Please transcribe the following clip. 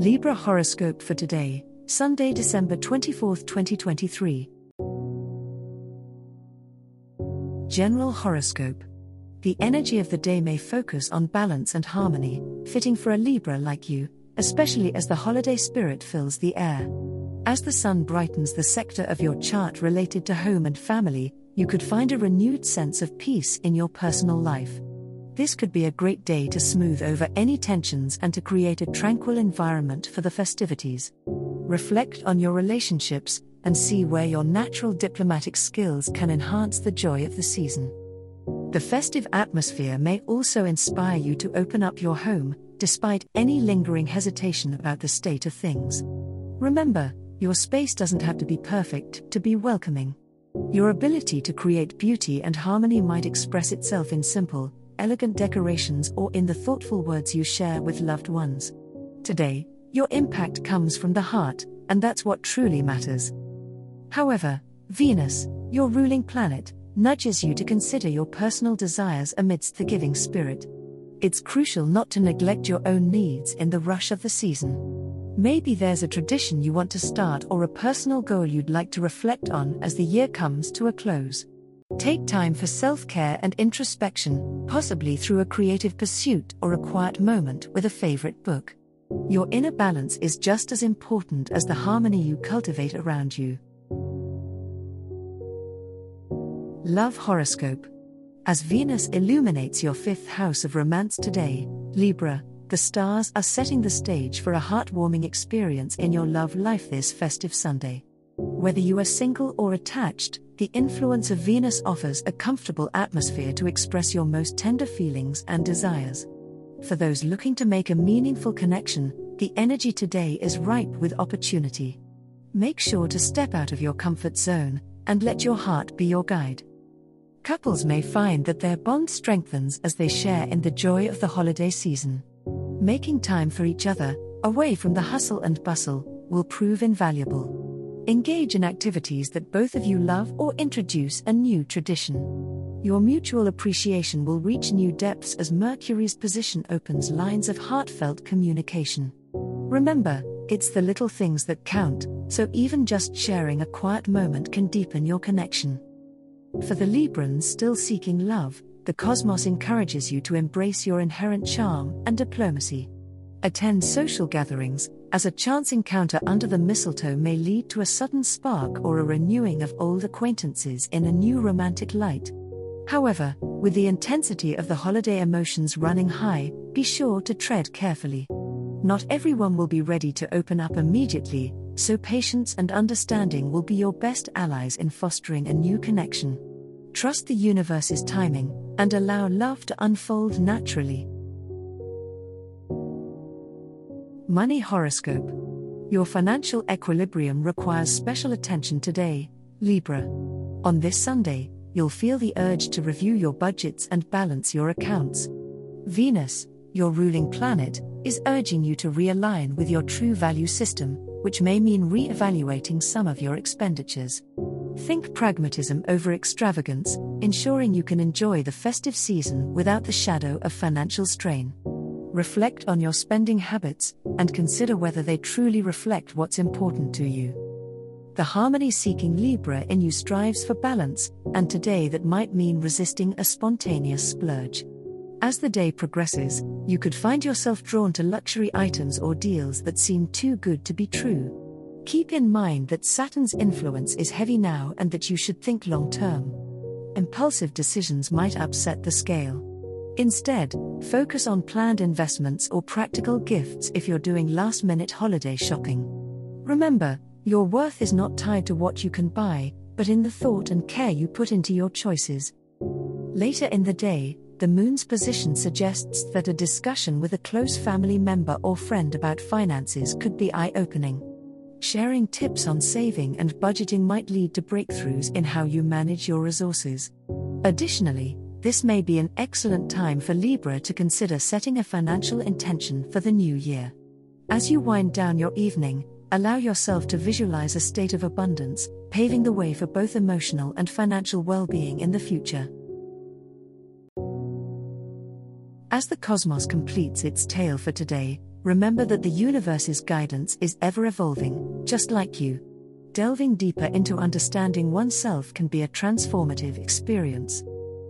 Libra horoscope for today, Sunday, December 24, 2023. General horoscope. The energy of the day may focus on balance and harmony, fitting for a Libra like you, especially as the holiday spirit fills the air. As the sun brightens the sector of your chart related to home and family, you could find a renewed sense of peace in your personal life. This could be a great day to smooth over any tensions and to create a tranquil environment for the festivities. Reflect on your relationships and see where your natural diplomatic skills can enhance the joy of the season. The festive atmosphere may also inspire you to open up your home, despite any lingering hesitation about the state of things. Remember, your space doesn't have to be perfect to be welcoming. Your ability to create beauty and harmony might express itself in simple, elegant decorations or in the thoughtful words you share with loved ones. Today, your impact comes from the heart, and that's what truly matters. However, Venus, your ruling planet, nudges you to consider your personal desires amidst the giving spirit. It's crucial not to neglect your own needs in the rush of the season. Maybe there's a tradition you want to start or a personal goal you'd like to reflect on as the year comes to a close. Take time for self care and introspection, possibly through a creative pursuit or a quiet moment with a favorite book. Your inner balance is just as important as the harmony you cultivate around you. Love Horoscope As Venus illuminates your fifth house of romance today, Libra, the stars are setting the stage for a heartwarming experience in your love life this festive Sunday. Whether you are single or attached, the influence of Venus offers a comfortable atmosphere to express your most tender feelings and desires. For those looking to make a meaningful connection, the energy today is ripe with opportunity. Make sure to step out of your comfort zone and let your heart be your guide. Couples may find that their bond strengthens as they share in the joy of the holiday season. Making time for each other, away from the hustle and bustle, will prove invaluable. Engage in activities that both of you love or introduce a new tradition. Your mutual appreciation will reach new depths as Mercury's position opens lines of heartfelt communication. Remember, it's the little things that count, so even just sharing a quiet moment can deepen your connection. For the Librans still seeking love, the cosmos encourages you to embrace your inherent charm and diplomacy. Attend social gatherings, as a chance encounter under the mistletoe may lead to a sudden spark or a renewing of old acquaintances in a new romantic light. However, with the intensity of the holiday emotions running high, be sure to tread carefully. Not everyone will be ready to open up immediately, so patience and understanding will be your best allies in fostering a new connection. Trust the universe's timing, and allow love to unfold naturally. Money Horoscope Your financial equilibrium requires special attention today, Libra. On this Sunday, you'll feel the urge to review your budgets and balance your accounts. Venus, your ruling planet, is urging you to realign with your true value system, which may mean re evaluating some of your expenditures. Think pragmatism over extravagance, ensuring you can enjoy the festive season without the shadow of financial strain reflect on your spending habits, and consider whether they truly reflect what's important to you. The harmony seeking Libra in you strives for balance, and today that might mean resisting a spontaneous splurge. As the day progresses, you could find yourself drawn to luxury items or deals that seem too good to be true. Keep in mind that Saturn's influence is heavy now and that you should think long term. Impulsive decisions might upset the scale. Instead, focus on planned investments or practical gifts if you're doing last minute holiday shopping. Remember, your worth is not tied to what you can buy, but in the thought and care you put into your choices. Later in the day, the moon's position suggests that a discussion with a close family member or friend about finances could be eye opening. Sharing tips on saving and budgeting might lead to breakthroughs in how you manage your resources. Additionally, this may be an excellent time for Libra to consider setting a financial intention for the new year. As you wind down your evening, allow yourself to visualize a state of abundance, paving the way for both emotional and financial well being in the future. As the cosmos completes its tale for today, remember that the universe's guidance is ever evolving, just like you. Delving deeper into understanding oneself can be a transformative experience.